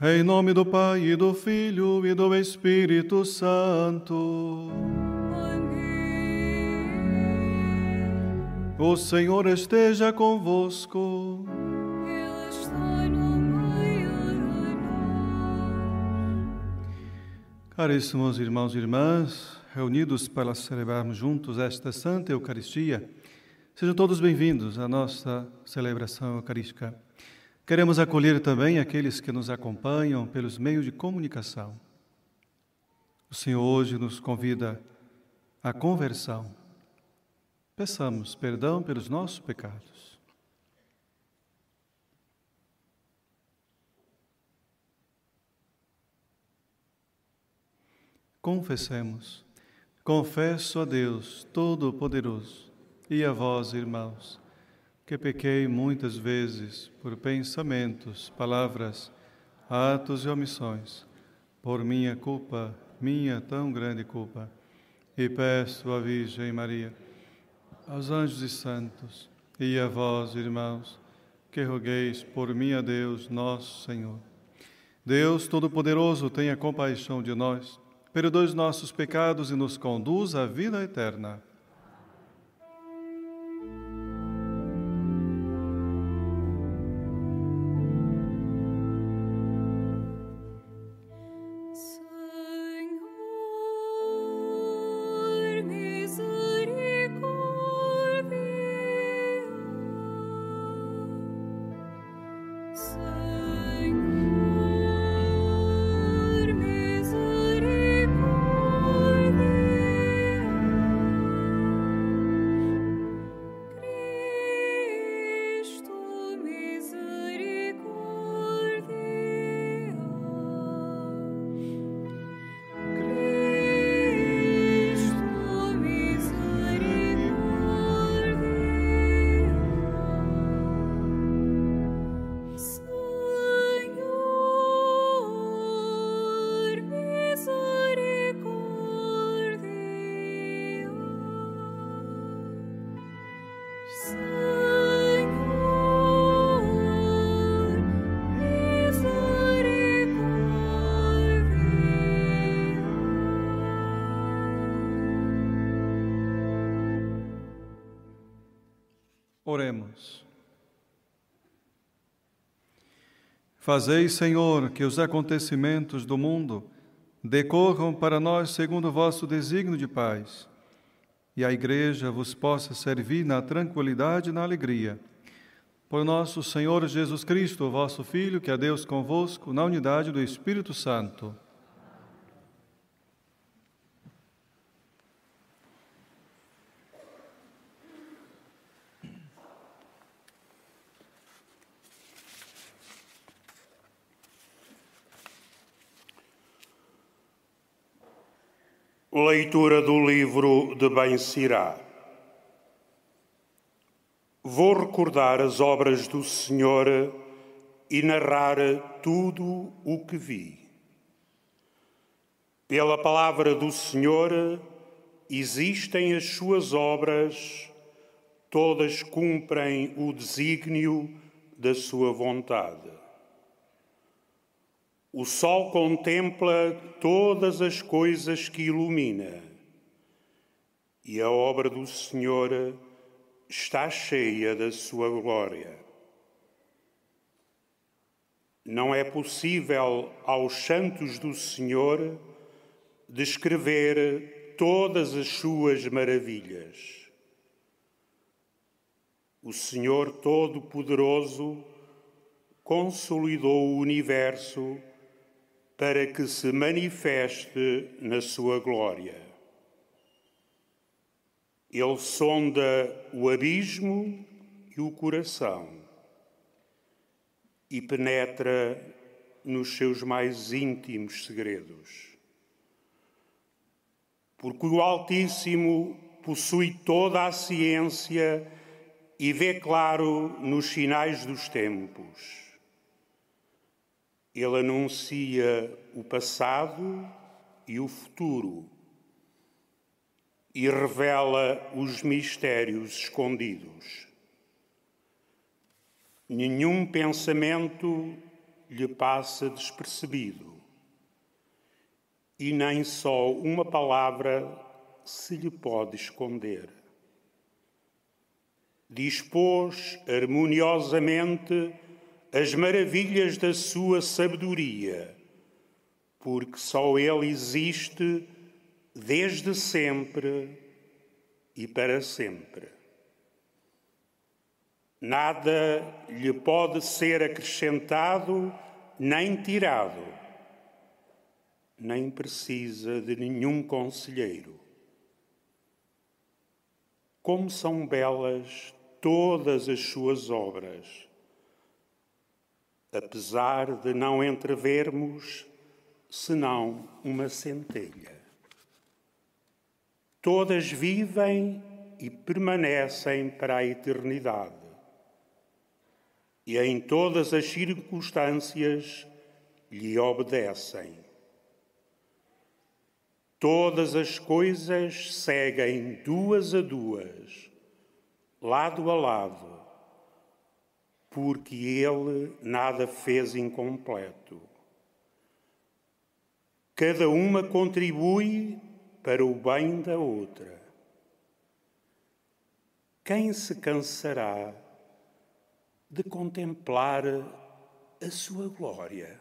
Em nome do Pai e do Filho e do Espírito Santo. O Senhor esteja convosco. Ele está no meio de nós. Caríssimos irmãos e irmãs, reunidos para celebrarmos juntos esta Santa Eucaristia, sejam todos bem-vindos à nossa celebração eucarística. Queremos acolher também aqueles que nos acompanham pelos meios de comunicação. O Senhor hoje nos convida à conversão. Peçamos perdão pelos nossos pecados. Confessemos. Confesso a Deus Todo-Poderoso e a vós, irmãos, que pequei muitas vezes por pensamentos, palavras, atos e omissões, por minha culpa, minha tão grande culpa. E peço à Virgem Maria, aos anjos e santos, e a vós, irmãos, que rogueis por mim a Deus, nosso Senhor. Deus Todo-Poderoso, tenha compaixão de nós, perdoe os nossos pecados e nos conduz à vida eterna. Senhor, Fazei, Senhor, que os acontecimentos do mundo decorram para nós segundo o vosso desígnio de paz, e a Igreja vos possa servir na tranquilidade e na alegria. Por nosso Senhor Jesus Cristo, vosso Filho, que é Deus convosco, na unidade do Espírito Santo. Leitura do livro de Ben Sirá. Vou recordar as obras do Senhor e narrar tudo o que vi. Pela palavra do Senhor existem as suas obras, todas cumprem o desígnio da sua vontade. O sol contempla todas as coisas que ilumina, e a obra do Senhor está cheia da sua glória. Não é possível aos santos do Senhor descrever todas as suas maravilhas. O Senhor Todo-Poderoso consolidou o universo para que se manifeste na sua glória. Ele sonda o abismo e o coração e penetra nos seus mais íntimos segredos. Porque o Altíssimo possui toda a ciência e vê claro nos sinais dos tempos. Ele anuncia o passado e o futuro e revela os mistérios escondidos. Nenhum pensamento lhe passa despercebido e nem só uma palavra se lhe pode esconder. Dispôs harmoniosamente as maravilhas da sua sabedoria, porque só ele existe desde sempre e para sempre. Nada lhe pode ser acrescentado nem tirado, nem precisa de nenhum conselheiro. Como são belas todas as suas obras, apesar de não entrevermos senão uma centelha. Todas vivem e permanecem para a eternidade. E em todas as circunstâncias lhe obedecem. Todas as coisas seguem duas a duas, lado a lado, porque ele nada fez incompleto. Cada uma contribui para o bem da outra. Quem se cansará de contemplar a sua glória?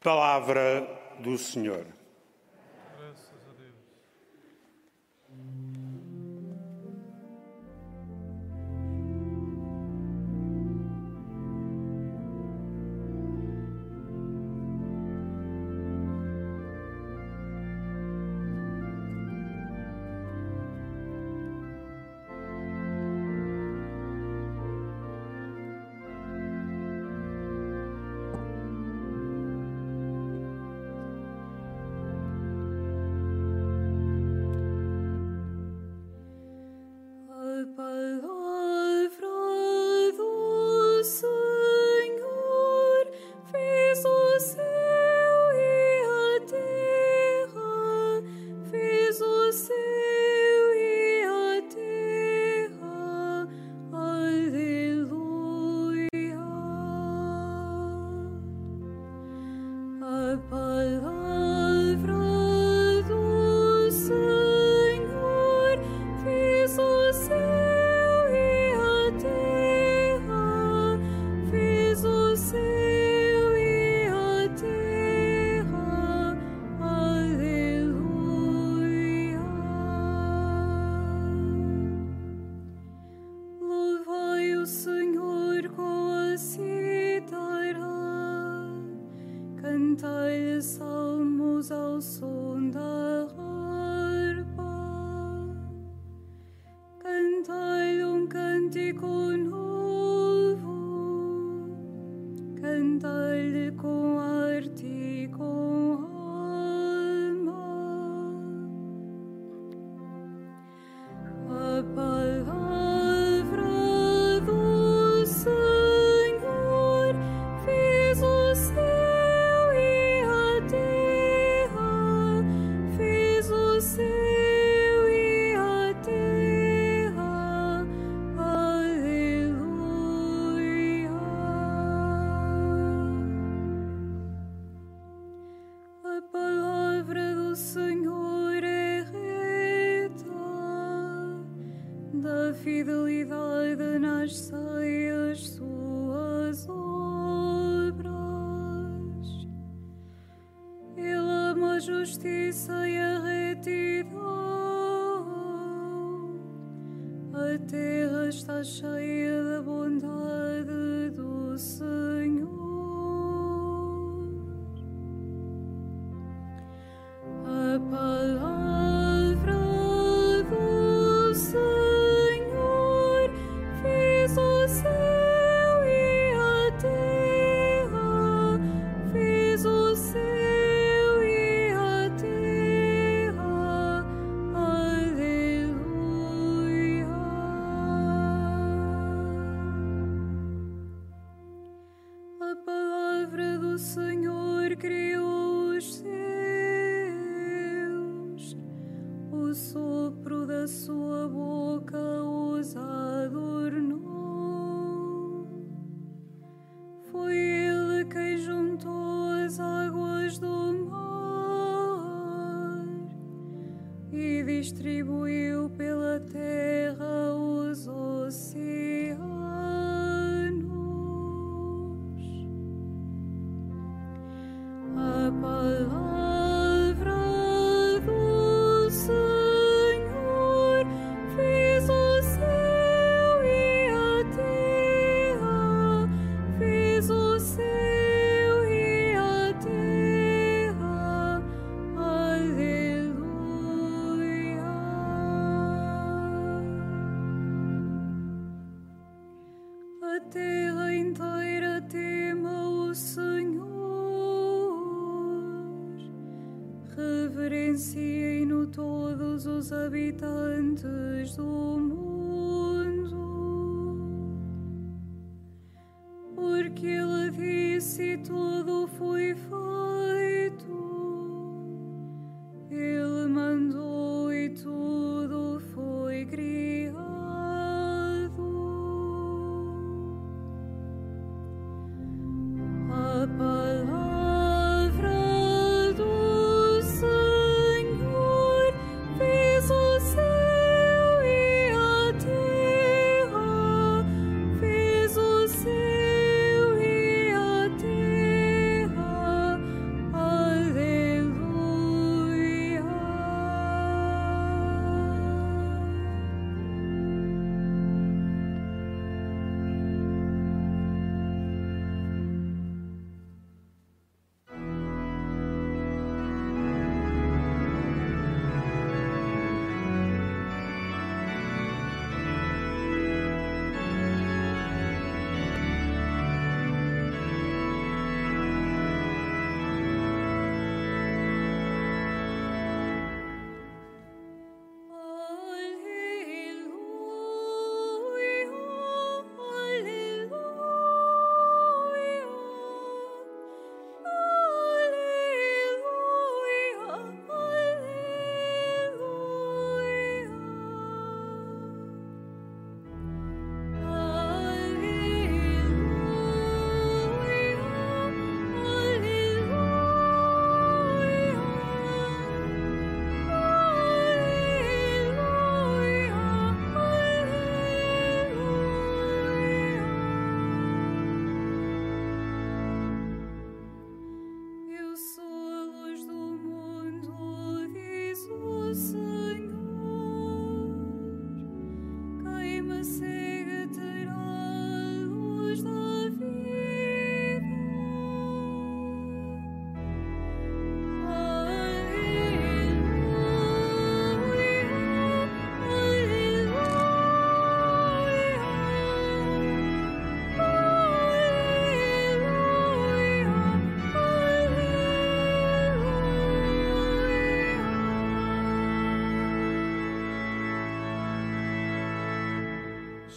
Palavra do Senhor.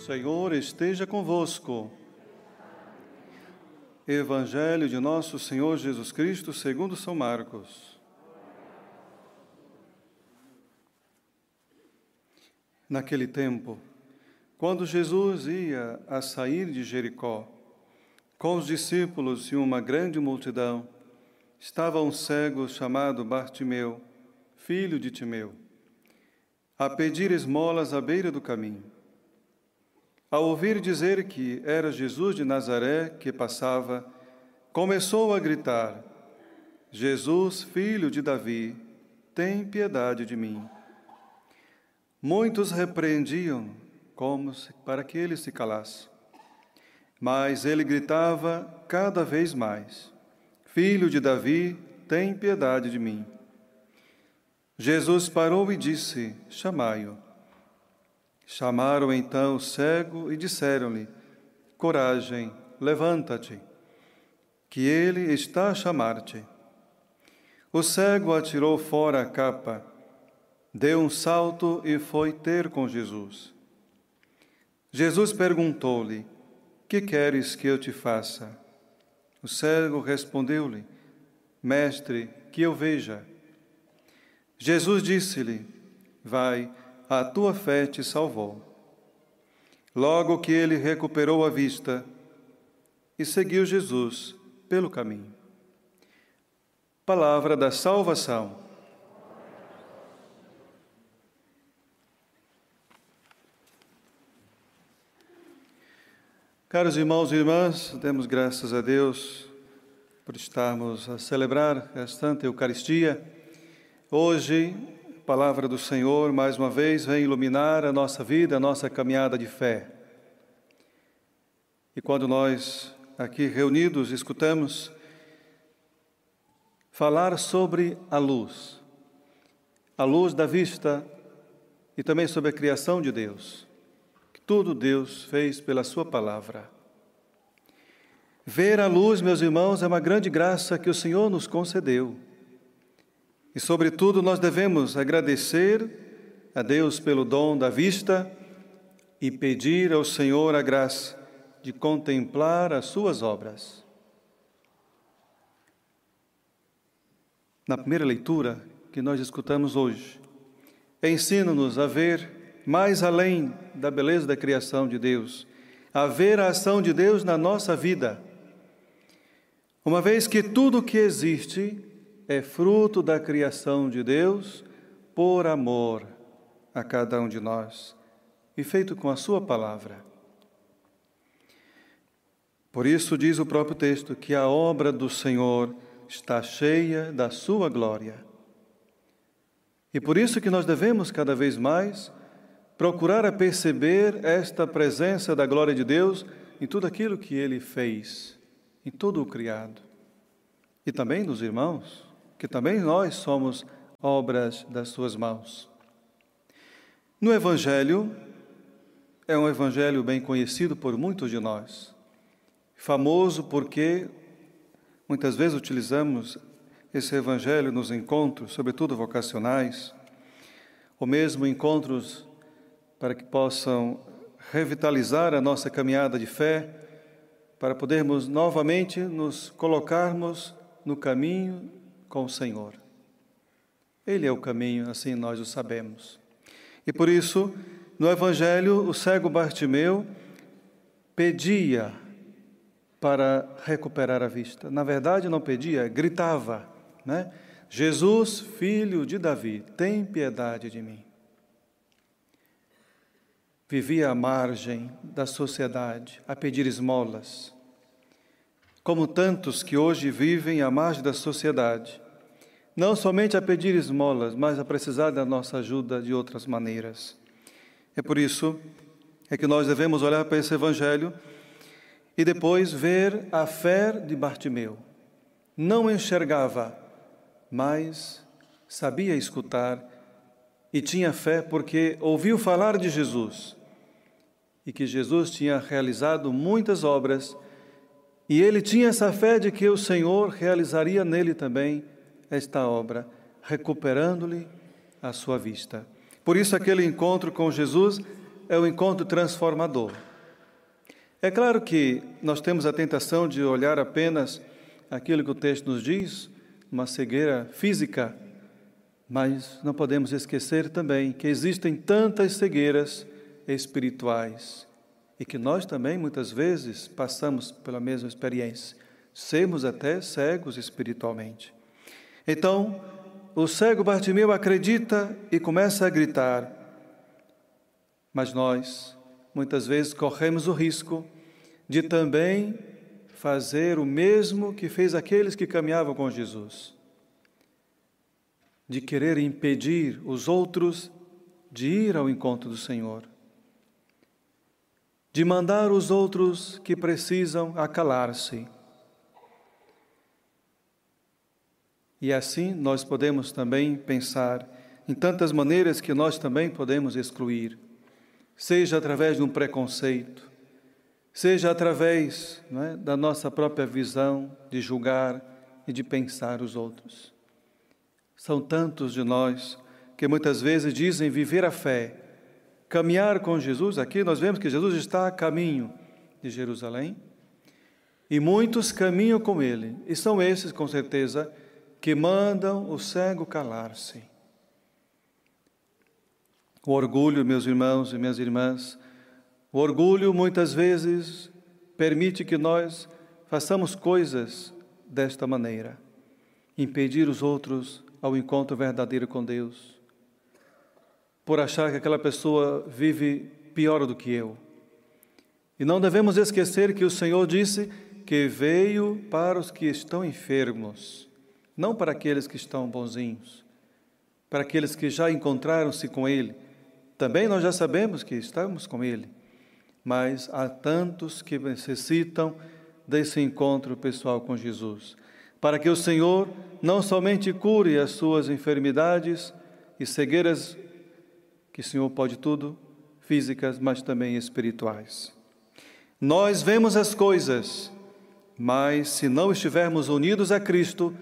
Senhor esteja convosco. Evangelho de nosso Senhor Jesus Cristo, segundo São Marcos. Naquele tempo, quando Jesus ia a sair de Jericó, com os discípulos e uma grande multidão, estava um cego chamado Bartimeu, filho de Timeu, a pedir esmolas à beira do caminho. Ao ouvir dizer que era Jesus de Nazaré que passava, começou a gritar: Jesus, filho de Davi, tem piedade de mim. Muitos repreendiam como para que ele se calasse. Mas ele gritava cada vez mais: Filho de Davi, tem piedade de mim. Jesus parou e disse: Chamai-o. Chamaram então o cego e disseram-lhe: Coragem, levanta-te, que ele está a chamar-te. O cego atirou fora a capa, deu um salto e foi ter com Jesus. Jesus perguntou-lhe: Que queres que eu te faça? O cego respondeu-lhe: Mestre, que eu veja. Jesus disse-lhe: Vai, a tua fé te salvou. Logo que ele recuperou a vista e seguiu Jesus pelo caminho. Palavra da salvação. Caros irmãos e irmãs, demos graças a Deus por estarmos a celebrar esta Eucaristia. Hoje, palavra do Senhor, mais uma vez, vem iluminar a nossa vida, a nossa caminhada de fé. E quando nós, aqui reunidos, escutamos falar sobre a luz, a luz da vista e também sobre a criação de Deus tudo Deus fez pela Sua palavra. Ver a luz, meus irmãos, é uma grande graça que o Senhor nos concedeu. E, sobretudo, nós devemos agradecer a Deus pelo dom da vista e pedir ao Senhor a graça de contemplar as Suas obras. Na primeira leitura que nós escutamos hoje, ensina-nos a ver mais além da beleza da criação de Deus, a ver a ação de Deus na nossa vida. Uma vez que tudo que existe é fruto da criação de Deus por amor a cada um de nós e feito com a Sua palavra. Por isso, diz o próprio texto, que a obra do Senhor está cheia da Sua glória. E por isso que nós devemos cada vez mais procurar a perceber esta presença da glória de Deus em tudo aquilo que ele fez, em todo o criado. E também nos irmãos, que também nós somos obras das suas mãos. No Evangelho, é um Evangelho bem conhecido por muitos de nós, famoso porque muitas vezes utilizamos esse Evangelho nos encontros, sobretudo vocacionais, ou mesmo encontros para que possam revitalizar a nossa caminhada de fé, para podermos novamente nos colocarmos no caminho com o Senhor. Ele é o caminho, assim nós o sabemos. E por isso, no Evangelho, o cego Bartimeu pedia para recuperar a vista. Na verdade, não pedia, gritava, né? Jesus, filho de Davi, tem piedade de mim vivia à margem da sociedade, a pedir esmolas. Como tantos que hoje vivem à margem da sociedade, não somente a pedir esmolas, mas a precisar da nossa ajuda de outras maneiras. É por isso é que nós devemos olhar para esse evangelho e depois ver a fé de Bartimeu. Não enxergava, mas sabia escutar e tinha fé porque ouviu falar de Jesus e que Jesus tinha realizado muitas obras, e ele tinha essa fé de que o Senhor realizaria nele também esta obra, recuperando-lhe a sua vista. Por isso, aquele encontro com Jesus é um encontro transformador. É claro que nós temos a tentação de olhar apenas aquilo que o texto nos diz, uma cegueira física, mas não podemos esquecer também que existem tantas cegueiras espirituais e que nós também muitas vezes passamos pela mesma experiência, sermos até cegos espiritualmente. Então, o cego Bartimeu acredita e começa a gritar, mas nós muitas vezes corremos o risco de também fazer o mesmo que fez aqueles que caminhavam com Jesus, de querer impedir os outros de ir ao encontro do Senhor de mandar os outros que precisam acalar-se. E assim nós podemos também pensar em tantas maneiras que nós também podemos excluir, seja através de um preconceito, seja através é, da nossa própria visão de julgar e de pensar os outros. São tantos de nós que muitas vezes dizem viver a fé, caminhar com Jesus, aqui nós vemos que Jesus está a caminho de Jerusalém e muitos caminham com ele, e são esses, com certeza, que mandam o cego calar-se. O orgulho, meus irmãos e minhas irmãs, o orgulho muitas vezes permite que nós façamos coisas desta maneira, impedir os outros ao encontro verdadeiro com Deus por achar que aquela pessoa vive pior do que eu. E não devemos esquecer que o Senhor disse que veio para os que estão enfermos, não para aqueles que estão bonzinhos, para aqueles que já encontraram-se com Ele. Também nós já sabemos que estamos com Ele, mas há tantos que necessitam desse encontro pessoal com Jesus, para que o Senhor não somente cure as suas enfermidades e cegueiras, que o Senhor pode tudo, físicas, mas também espirituais. Nós vemos as coisas, mas se não estivermos unidos a Cristo,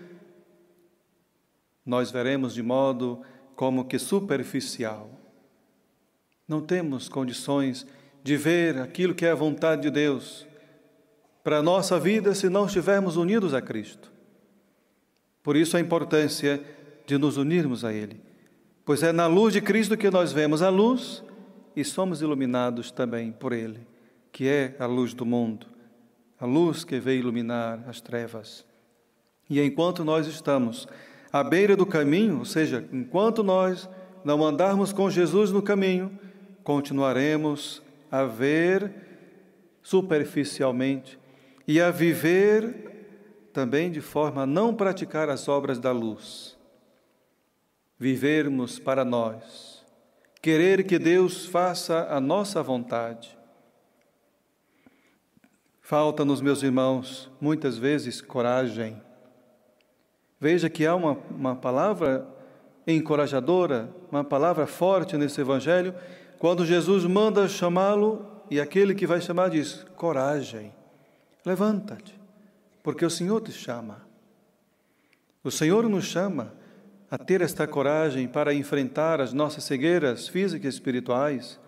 nós veremos de modo como que superficial. Não temos condições de ver aquilo que é a vontade de Deus para a nossa vida se não estivermos unidos a Cristo. Por isso a importância de nos unirmos a Ele, pois é na luz de Cristo que nós vemos a luz e somos iluminados também por Ele que é a luz do mundo, a luz que veio iluminar as trevas. E enquanto nós estamos à beira do caminho, ou seja, enquanto nós não andarmos com Jesus no caminho, continuaremos a ver superficialmente e a viver também de forma a não praticar as obras da luz. Vivermos para nós, querer que Deus faça a nossa vontade, Falta-nos, meus irmãos, muitas vezes coragem. Veja que há uma, uma palavra encorajadora, uma palavra forte nesse Evangelho, quando Jesus manda chamá-lo e aquele que vai chamar diz: coragem, levanta-te, porque o Senhor te chama. O Senhor nos chama a ter esta coragem para enfrentar as nossas cegueiras físicas e espirituais,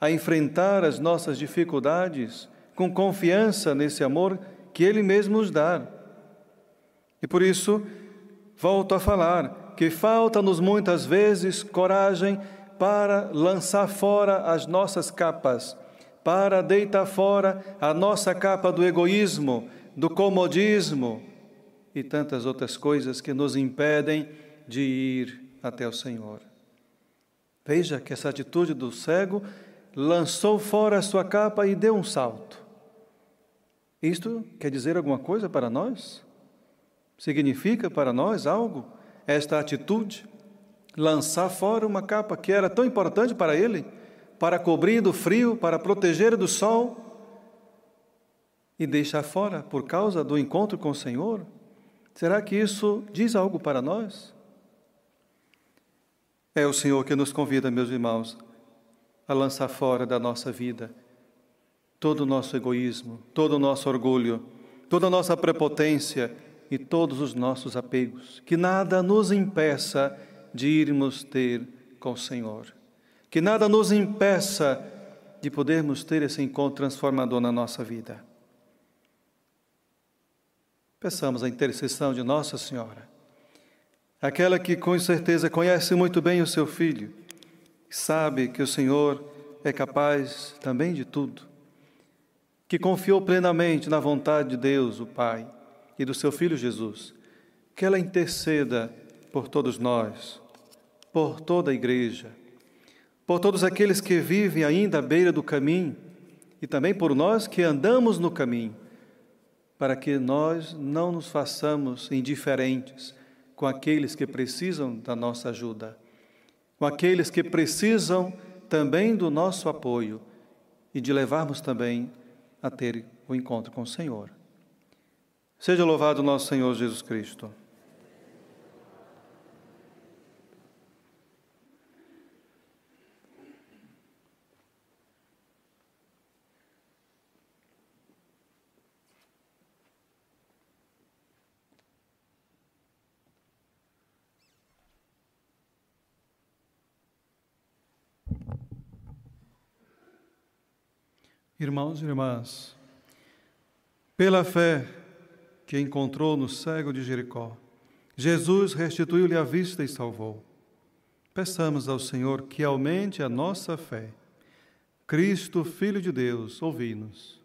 a enfrentar as nossas dificuldades com confiança nesse amor que Ele mesmo nos dá. E por isso, volto a falar que falta-nos muitas vezes coragem para lançar fora as nossas capas, para deitar fora a nossa capa do egoísmo, do comodismo e tantas outras coisas que nos impedem de ir até o Senhor. Veja que essa atitude do cego lançou fora a sua capa e deu um salto. Isto quer dizer alguma coisa para nós? Significa para nós algo? Esta atitude? Lançar fora uma capa que era tão importante para ele, para cobrir do frio, para proteger do sol, e deixar fora por causa do encontro com o Senhor? Será que isso diz algo para nós? É o Senhor que nos convida, meus irmãos, a lançar fora da nossa vida todo o nosso egoísmo, todo o nosso orgulho, toda a nossa prepotência e todos os nossos apegos. Que nada nos impeça de irmos ter com o Senhor. Que nada nos impeça de podermos ter esse encontro transformador na nossa vida. Peçamos a intercessão de Nossa Senhora, aquela que com certeza conhece muito bem o seu filho, sabe que o Senhor é capaz também de tudo que confiou plenamente na vontade de Deus, o Pai, e do seu Filho Jesus, que ela interceda por todos nós, por toda a Igreja, por todos aqueles que vivem ainda à beira do caminho e também por nós que andamos no caminho, para que nós não nos façamos indiferentes com aqueles que precisam da nossa ajuda, com aqueles que precisam também do nosso apoio e de levarmos também a ter o encontro com o Senhor. Seja louvado nosso Senhor Jesus Cristo. Irmãos e irmãs, pela fé que encontrou no cego de Jericó, Jesus restituiu-lhe a vista e salvou. Peçamos ao Senhor que aumente a nossa fé. Cristo, Filho de Deus, ouvi-nos.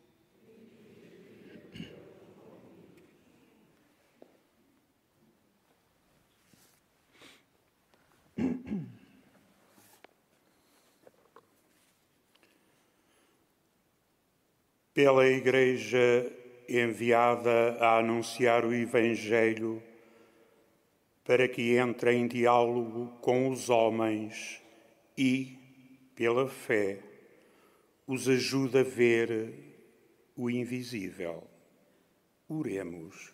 Pela Igreja enviada a anunciar o Evangelho, para que entre em diálogo com os homens e, pela fé, os ajude a ver o invisível. Oremos.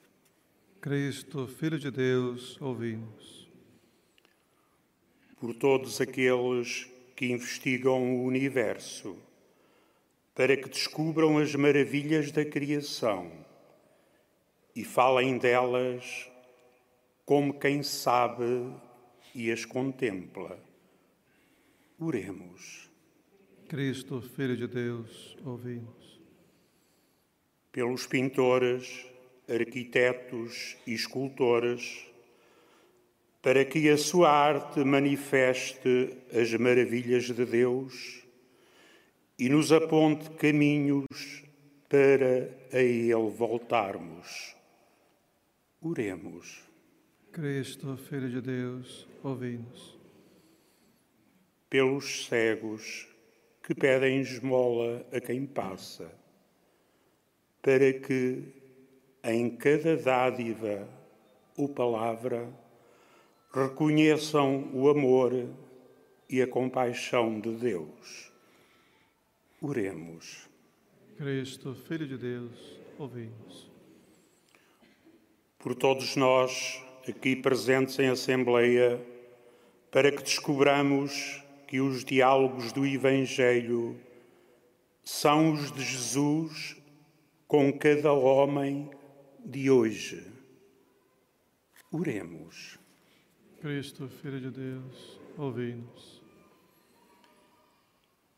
Cristo, Filho de Deus, ouvimos. Por todos aqueles que investigam o universo, para que descubram as maravilhas da criação e falem delas como quem sabe e as contempla. Oremos. Cristo, Filho de Deus, ouvimos. Pelos pintores, arquitetos e escultores, para que a sua arte manifeste as maravilhas de Deus e nos aponte caminhos para a Ele voltarmos. Oremos. Cristo, Filho de Deus, ouvimos. Pelos cegos que pedem esmola a quem passa, para que em cada dádiva ou palavra reconheçam o amor e a compaixão de Deus. Oremos. Cristo, Filho de Deus, ouvimos. Por todos nós aqui presentes em Assembleia, para que descobramos que os diálogos do Evangelho são os de Jesus com cada homem de hoje. Oremos. Cristo, Filho de Deus, ouvi-nos.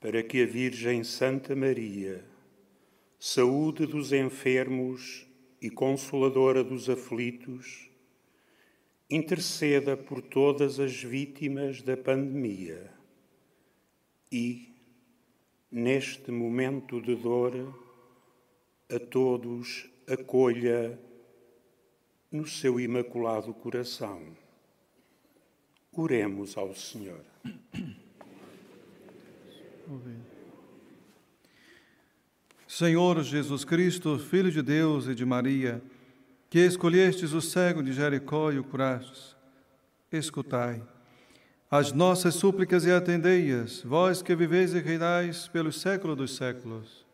Para que a Virgem Santa Maria, saúde dos enfermos e consoladora dos aflitos, interceda por todas as vítimas da pandemia e, neste momento de dor, a todos acolha no seu imaculado coração. Oremos ao Senhor. Senhor Jesus Cristo, Filho de Deus e de Maria, que escolhestes o cego de Jericó e o curastes, escutai as nossas súplicas e atendei-as, vós que viveis e reinais pelos séculos dos séculos.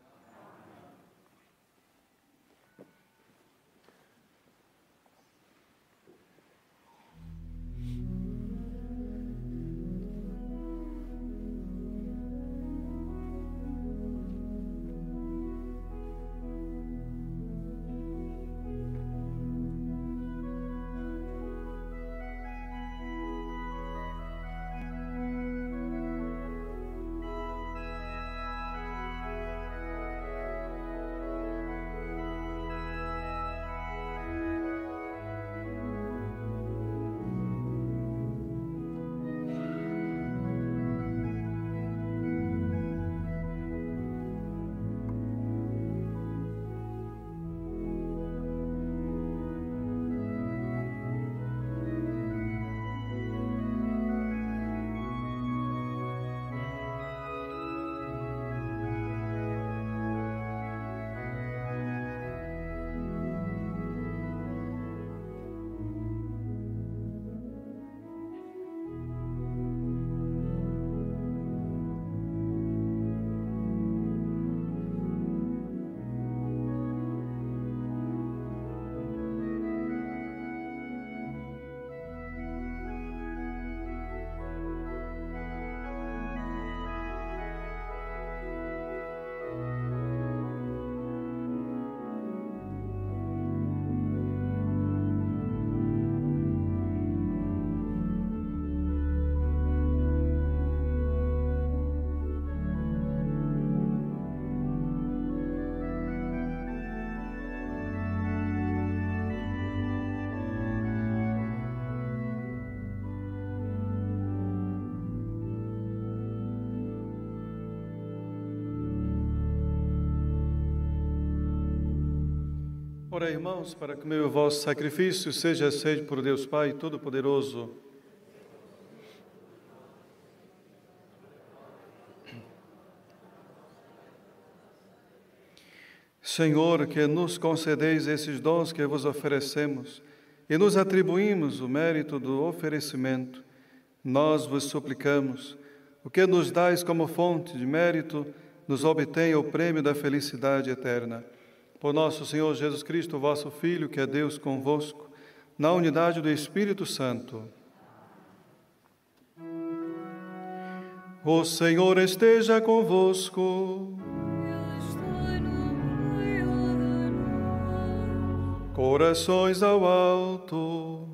Ora, irmãos, para que o meu vosso sacrifício seja aceito por Deus Pai Todo-Poderoso. Senhor, que nos concedeis esses dons que vos oferecemos e nos atribuímos o mérito do oferecimento, nós vos suplicamos, o que nos dais como fonte de mérito, nos obtenha o prêmio da felicidade eterna. Por nosso Senhor Jesus Cristo, vosso Filho, que é Deus convosco, na unidade do Espírito Santo. O Senhor esteja convosco. Corações ao alto.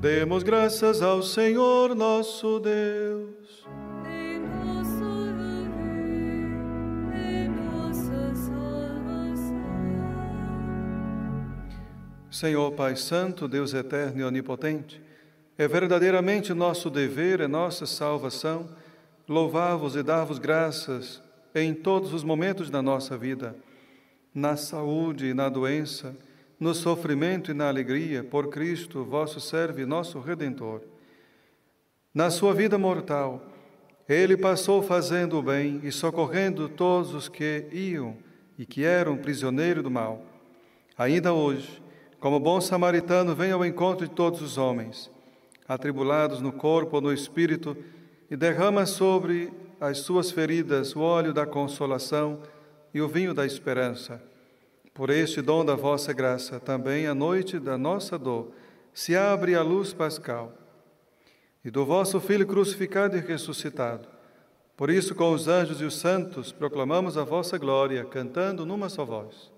Demos graças ao Senhor nosso Deus. Senhor Pai Santo, Deus eterno e onipotente, é verdadeiramente nosso dever, é nossa salvação louvar-vos e dar-vos graças em todos os momentos da nossa vida, na saúde e na doença, no sofrimento e na alegria, por Cristo, vosso servo e nosso Redentor. Na sua vida mortal, ele passou fazendo o bem e socorrendo todos os que iam e que eram prisioneiros do mal. Ainda hoje, como bom samaritano, vem ao encontro de todos os homens, atribulados no corpo ou no espírito, e derrama sobre as suas feridas o óleo da consolação e o vinho da esperança. Por este dom da vossa graça, também a noite da nossa dor se abre a luz pascal. E do vosso Filho crucificado e ressuscitado. Por isso, com os anjos e os santos, proclamamos a vossa glória, cantando numa só voz.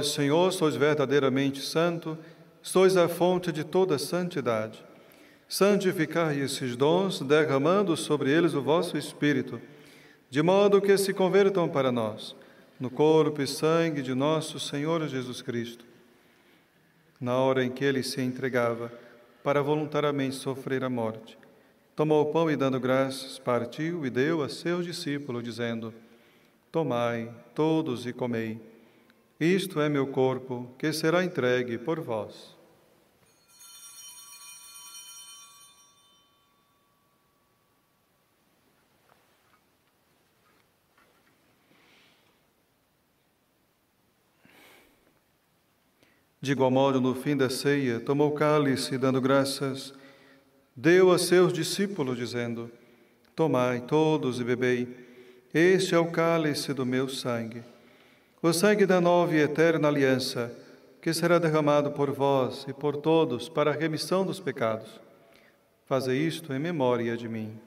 Vós, Senhor, sois verdadeiramente santo, sois a fonte de toda santidade. Santificai esses dons, derramando sobre eles o vosso Espírito, de modo que se convertam para nós, no corpo e sangue de nosso Senhor Jesus Cristo. Na hora em que ele se entregava para voluntariamente sofrer a morte, tomou o pão e, dando graças, partiu e deu a seus discípulos, dizendo: Tomai todos e comei. Isto é meu corpo, que será entregue por vós. De igual modo, no fim da ceia, tomou o cálice dando graças, deu a seus discípulos, dizendo: Tomai todos e bebei. Este é o cálice do meu sangue o sangue da nova e eterna aliança, que será derramado por vós e por todos para a remissão dos pecados. Faze isto em memória de mim.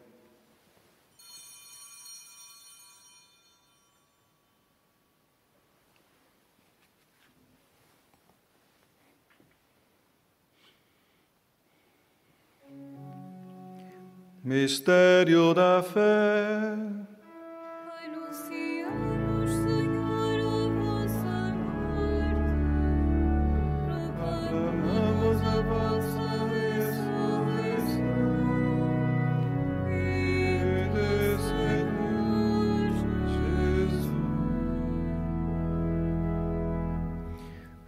Mistério da fé.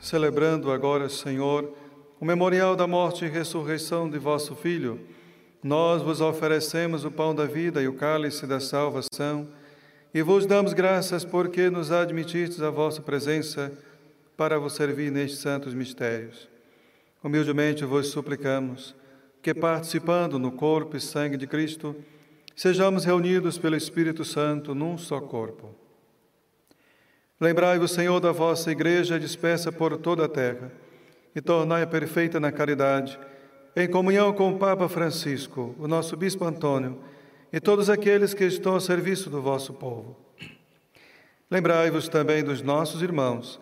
Celebrando agora, Senhor, o memorial da morte e ressurreição de vosso Filho, nós vos oferecemos o pão da vida e o cálice da salvação e vos damos graças porque nos admitistes a vossa presença para vos servir nestes santos mistérios. Humildemente vos suplicamos que, participando no corpo e sangue de Cristo, sejamos reunidos pelo Espírito Santo num só corpo. Lembrai-vos, Senhor, da vossa igreja dispersa por toda a terra e tornai-a perfeita na caridade, em comunhão com o Papa Francisco, o nosso Bispo Antônio e todos aqueles que estão ao serviço do vosso povo. Lembrai-vos também dos nossos irmãos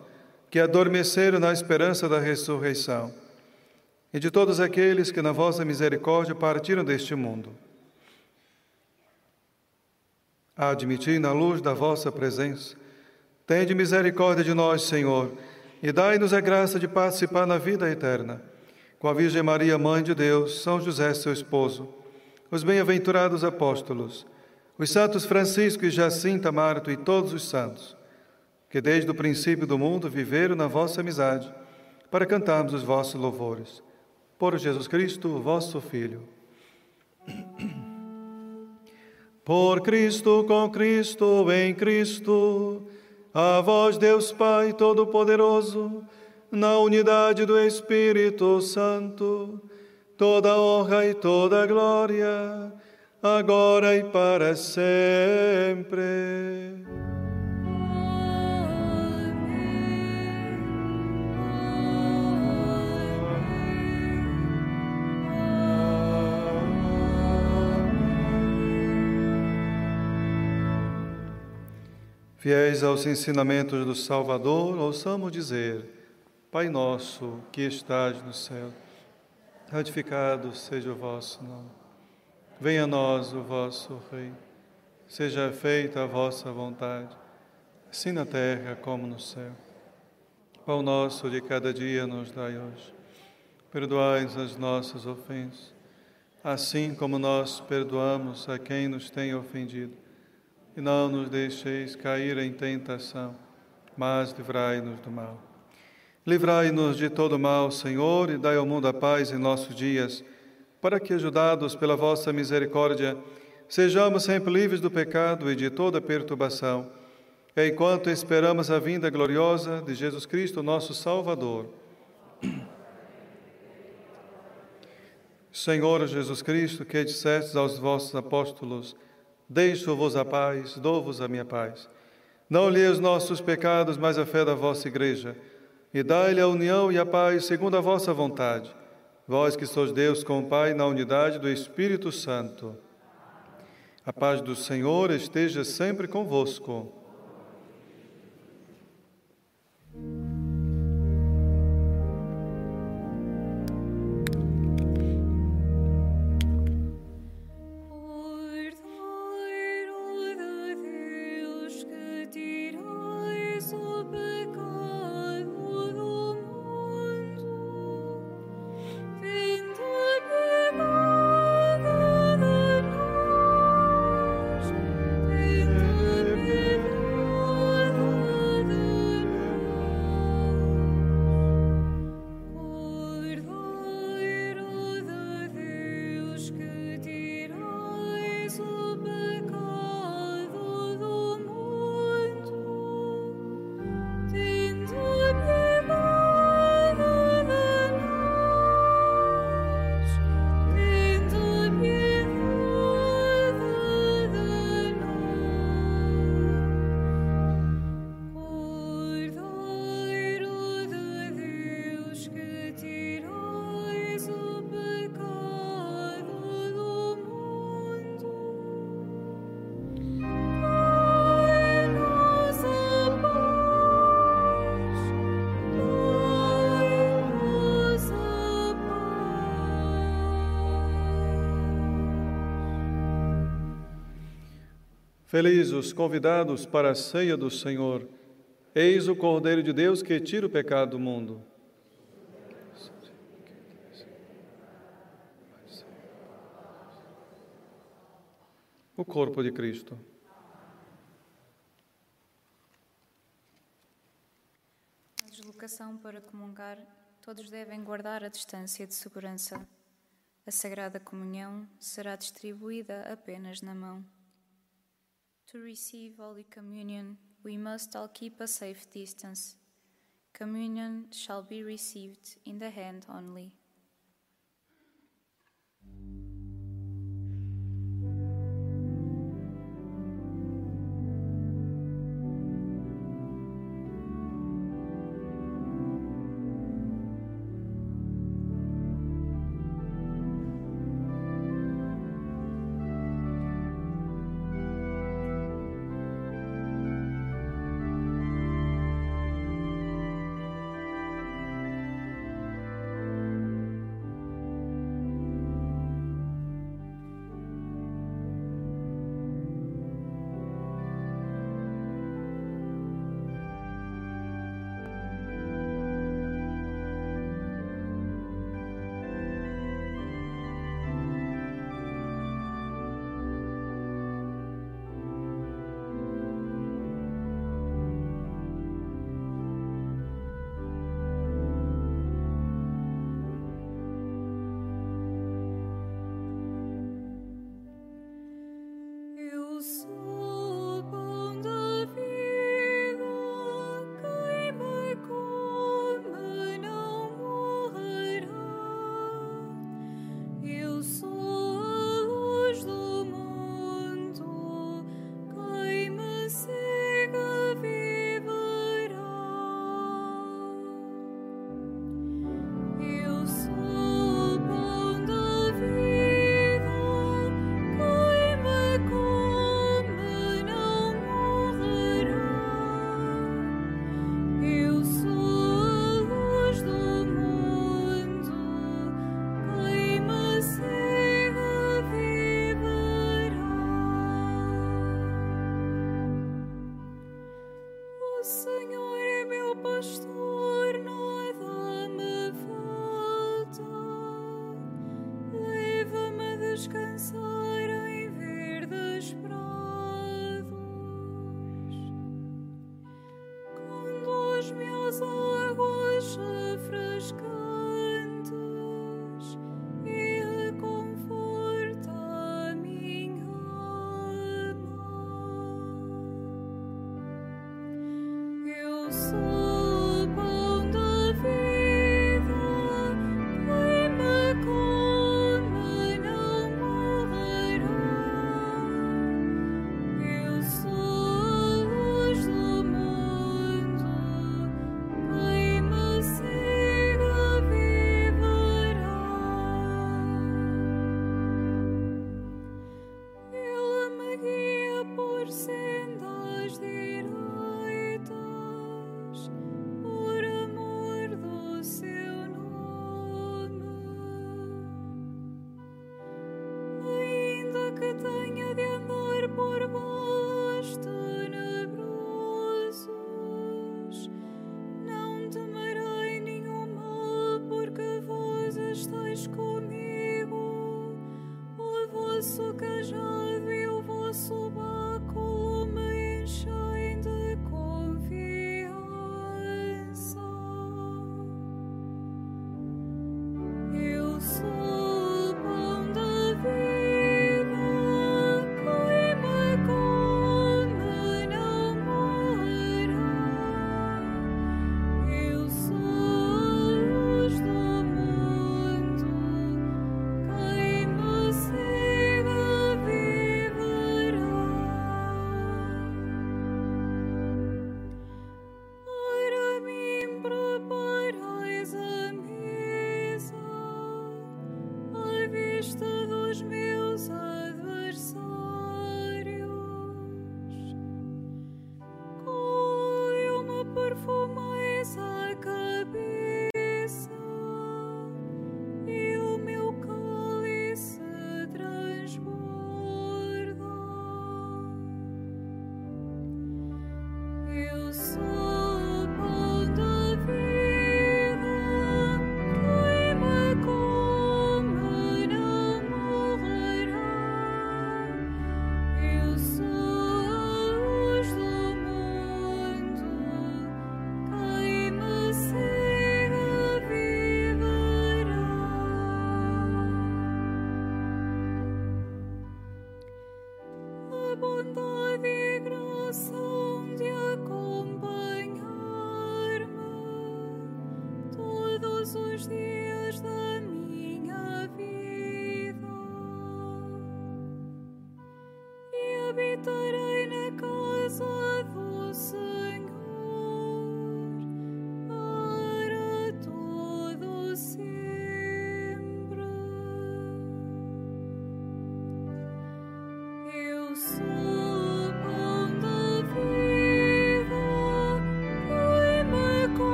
que adormeceram na esperança da ressurreição e de todos aqueles que, na vossa misericórdia, partiram deste mundo. Admiti na luz da vossa presença, tende misericórdia de nós, Senhor e dai-nos a graça de participar na vida eterna. Com a Virgem Maria, Mãe de Deus, São José, seu esposo, os bem-aventurados apóstolos, os santos Francisco e Jacinta Marto e todos os santos, que desde o princípio do mundo viveram na vossa amizade, para cantarmos os vossos louvores. Por Jesus Cristo, vosso Filho. Por Cristo, com Cristo, em Cristo, a vós, Deus Pai Todo-Poderoso, na unidade do Espírito Santo, toda honra e toda glória, agora e para sempre. Fiéis aos ensinamentos do Salvador, ouçamos dizer: Pai nosso que estás no céu, ratificado seja o vosso nome. Venha a nós o vosso reino. Seja feita a vossa vontade, assim na terra como no céu. Pão nosso de cada dia nos dai hoje. Perdoai as nossas ofensas, assim como nós perdoamos a quem nos tem ofendido e não nos deixeis cair em tentação, mas livrai-nos do mal. Livrai-nos de todo mal, Senhor, e dai ao mundo a paz em nossos dias, para que, ajudados pela vossa misericórdia, sejamos sempre livres do pecado e de toda perturbação, enquanto esperamos a vinda gloriosa de Jesus Cristo, nosso Salvador. Senhor Jesus Cristo, que dissestes aos vossos apóstolos, Deixo-vos a paz, dou-vos a minha paz. Não lhe os nossos pecados, mas a fé da vossa igreja. E dai-lhe a união e a paz segundo a vossa vontade. Vós que sois Deus com o Pai na unidade do Espírito Santo. A paz do Senhor esteja sempre convosco. Felizes os convidados para a ceia do Senhor. Eis o Cordeiro de Deus que tira o pecado do mundo. O corpo de Cristo. deslocação para comungar, todos devem guardar a distância de segurança. A Sagrada Comunhão será distribuída apenas na mão. To receive Holy Communion, we must all keep a safe distance. Communion shall be received in the hand only. abundar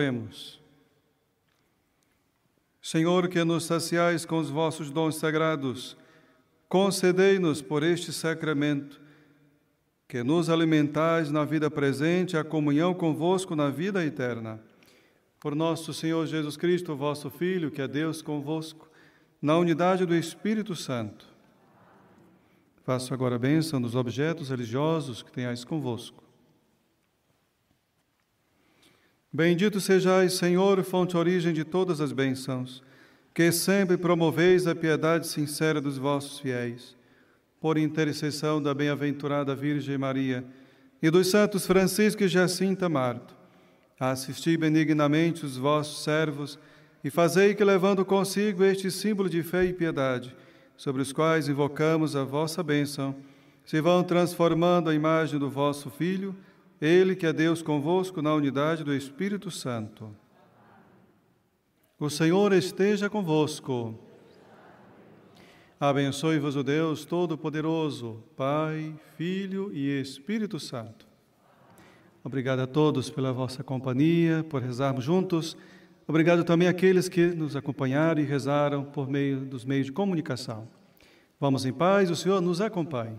Oremos. Senhor, que nos saciais com os vossos dons sagrados, concedei-nos por este sacramento que nos alimentais na vida presente a comunhão convosco na vida eterna. Por nosso Senhor Jesus Cristo, vosso Filho, que é Deus convosco, na unidade do Espírito Santo. Faço agora a bênção dos objetos religiosos que tenhais convosco. Bendito sejais, Senhor, fonte origem de todas as bênçãos, que sempre promoveis a piedade sincera dos vossos fiéis. Por intercessão da bem-aventurada Virgem Maria e dos santos Francisco e Jacinta Marto, assisti benignamente os vossos servos e fazei que, levando consigo este símbolo de fé e piedade, sobre os quais invocamos a vossa bênção, se vão transformando a imagem do vosso Filho, ele que é Deus convosco na unidade do Espírito Santo. O Senhor esteja convosco. Abençoe-vos o Deus Todo-Poderoso, Pai, Filho e Espírito Santo. Obrigado a todos pela vossa companhia, por rezarmos juntos. Obrigado também àqueles que nos acompanharam e rezaram por meio dos meios de comunicação. Vamos em paz, o Senhor nos acompanhe.